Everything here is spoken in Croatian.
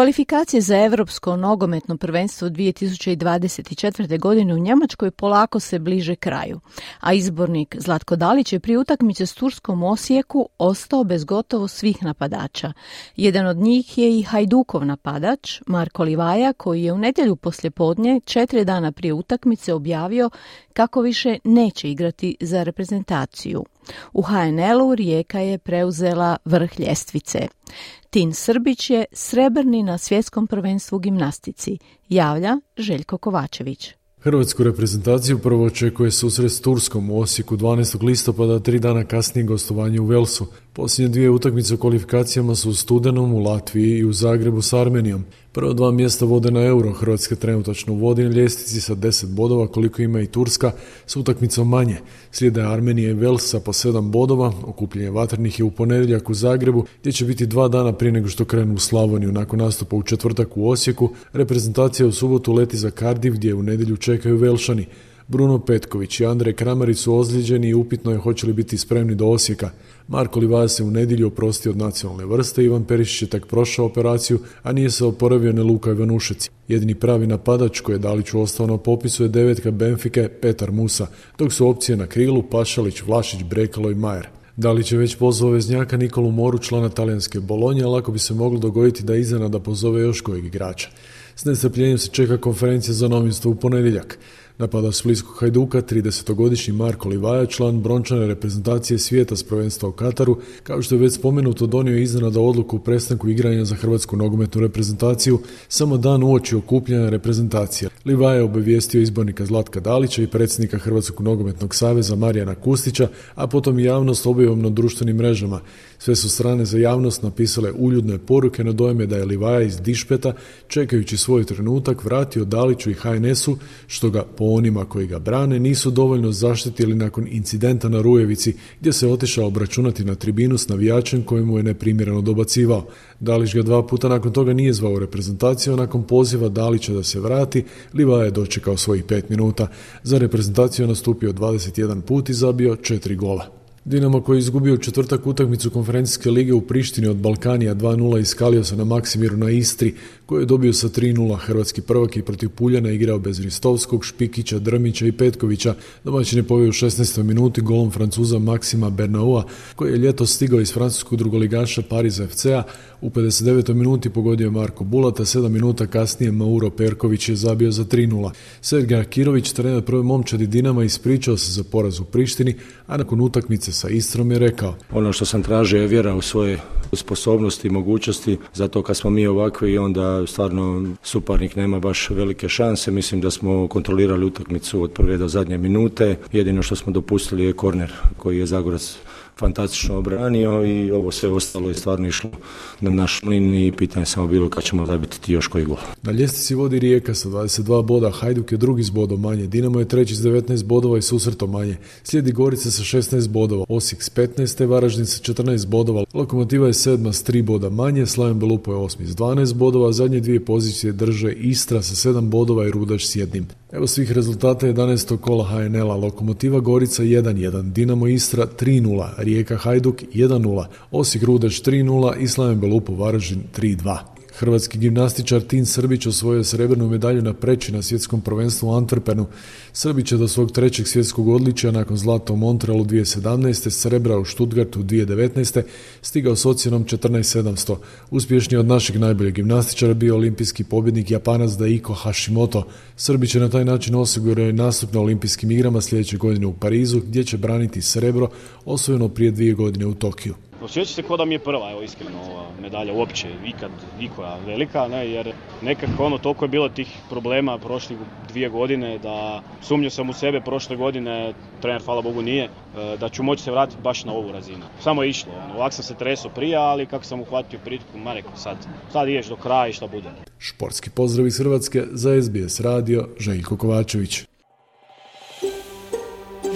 Kvalifikacije za Europsko nogometno prvenstvo 2024. godine u Njemačkoj polako se bliže kraju, a izbornik Zlatko Dalić je prije utakmice s Turskom Osijeku ostao bez gotovo svih napadača. Jedan od njih je i Hajdukov napadač, Marko Livaja, koji je u nedjelju poslijepodnje, četiri dana prije utakmice, objavio kako više neće igrati za reprezentaciju. U HNL-u Rijeka je preuzela vrh ljestvice. Tin Srbić je srebrni na svjetskom prvenstvu gimnastici, javlja Željko Kovačević. Hrvatsku reprezentaciju prvo očekuje susret s Turskom u Osijeku 12. listopada, tri dana kasnije gostovanje u Velsu. Posljednje dvije utakmice u kvalifikacijama su u Studenom, u Latviji i u Zagrebu s Armenijom. Prvo dva mjesta vode na euro, Hrvatska trenutačno vodi na ljestvici sa 10 bodova koliko ima i Turska s utakmicom manje. Slijede Armenija i Velsa po 7 bodova, okupljenje vatrenih je u ponedjeljak u Zagrebu gdje će biti dva dana prije nego što krenu u Slavoniju nakon nastupa u četvrtak u Osijeku. Reprezentacija u subotu leti za Kardiv gdje u nedjelju čekaju Velšani. Bruno Petković i Andrej Kramarić su ozlijeđeni i upitno je hoće li biti spremni do Osijeka. Marko Livaja se u nedjelju oprostio od nacionalne vrste, Ivan Perišić je tek prošao operaciju, a nije se oporavio ne Luka Ivanušec. Jedini pravi napadač koji je Daliću ostao na popisu je devetka Benfike Petar Musa, dok su opcije na krilu Pašalić, Vlašić, Brekalo i Majer. Dalić je već pozvao veznjaka Nikolu Moru, člana talijanske Bolonje, ali ako bi se moglo dogoditi da iznenada pozove još kojeg igrača. S nestrpljenjem se čeka konferencija za novinstvo u ponedjeljak. Napada Splitskog Hajduka 30-godišnji Marko Livaja, član brončane reprezentacije svijeta s prvenstva u Kataru, kao što je već spomenuto donio iznenada odluku o prestanku igranja za hrvatsku nogometnu reprezentaciju samo dan uoči okupljanja reprezentacija. Livaja je obavijestio izbornika Zlatka Dalića i predsjednika Hrvatskog nogometnog saveza Marijana Kustića, a potom i javnost objavom na društvenim mrežama. Sve su strane za javnost napisale uljudne poruke na dojme da je Livaja iz Dišpeta, čekajući svoj trenutak, vratio Daliću i HNS-u, što ga po onima koji ga brane nisu dovoljno zaštitili nakon incidenta na Rujevici gdje se otišao obračunati na tribinu s navijačem kojemu je neprimjereno dobacivao. Dalić ga dva puta nakon toga nije zvao reprezentaciju, nakon poziva Dalića da se vrati, Livaja je dočekao svojih pet minuta. Za reprezentaciju nastupio 21 put i zabio četiri gola. Dinamo koji je izgubio četvrtak utakmicu konferencijske lige u Prištini od Balkanija 2-0 iskalio se na Maksimiru na Istri koji je dobio sa 3-0 hrvatski prvak i protiv Puljana igrao bez Ristovskog, Špikića, Drmića i Petkovića. Domaćin je poveo u 16. minuti golom Francuza Maksima Bernaua koji je ljeto stigao iz francuskog drugoligaša Pariza FC-a. U 59. minuti pogodio Marko Bulata, 7 minuta kasnije Mauro Perković je zabio za 3-0. Sergej Akirović, trener prve momčadi Dinama, ispričao se za poraz u Prištini, a nakon utakmice sa Istrom je rekao. Ono što sam tražio je vjera u svoje sposobnosti i mogućnosti, zato kad smo mi ovakvi onda stvarno suparnik nema baš velike šanse. Mislim da smo kontrolirali utakmicu od prve do zadnje minute. Jedino što smo dopustili je korner koji je Zagorac fantastično obranio i ovo sve ostalo je stvarno išlo na naš mlin i pitanje samo bilo kad ćemo zabiti ti još koji gol. Na ljestvici vodi Rijeka sa 22 boda, Hajduk je drugi s bodom manje, Dinamo je treći s 19 bodova i susreto manje, slijedi Gorica sa 16 bodova, Osijek s 15, te Varaždin sa 14 bodova, Lokomotiva je sedma s 3 boda manje, Slaven Belupo je osmi s 12 bodova, zadnje dvije pozicije drže Istra sa 7 bodova i Rudaš s jednim. Evo svih rezultata 11. kola HNL-a, Lokomotiva Gorica 1-1, Dinamo Istra 3-0, Rijeka Hajduk 1-0, Osijek Rudeš 3-0 i Slaven Belupo Varaždin 3-2. Hrvatski gimnastičar Tin Srbić osvojio srebrnu medalju na preći na svjetskom prvenstvu u Antwerpenu. Srbić je do svog trećeg svjetskog odličja nakon zlata u Montrealu 2017. srebra u Stuttgartu 2019. stigao s ocjenom 14.700. Uspješniji od našeg najboljeg gimnastičara bio olimpijski pobjednik Japanac Daiko Hashimoto. Srbić je na taj način osigurao nastup na olimpijskim igrama sljedeće godine u Parizu gdje će braniti srebro osvojeno prije dvije godine u Tokiju. Osjeća se kao da mi je prva, evo iskreno, ova medalja uopće, ikad, ikoja velika, ne, jer nekako ono, toliko je bilo tih problema prošlih dvije godine, da sumnio sam u sebe prošle godine, trener hvala Bogu nije, e, da ću moći se vratiti baš na ovu razinu. Samo je išlo, ono, ovak sam se tresao prije, ali kako sam uhvatio pritku, ma rekao sad, sad ideš do kraja i šta bude. Športski pozdrav iz Hrvatske za SBS radio, Željko Kovačević.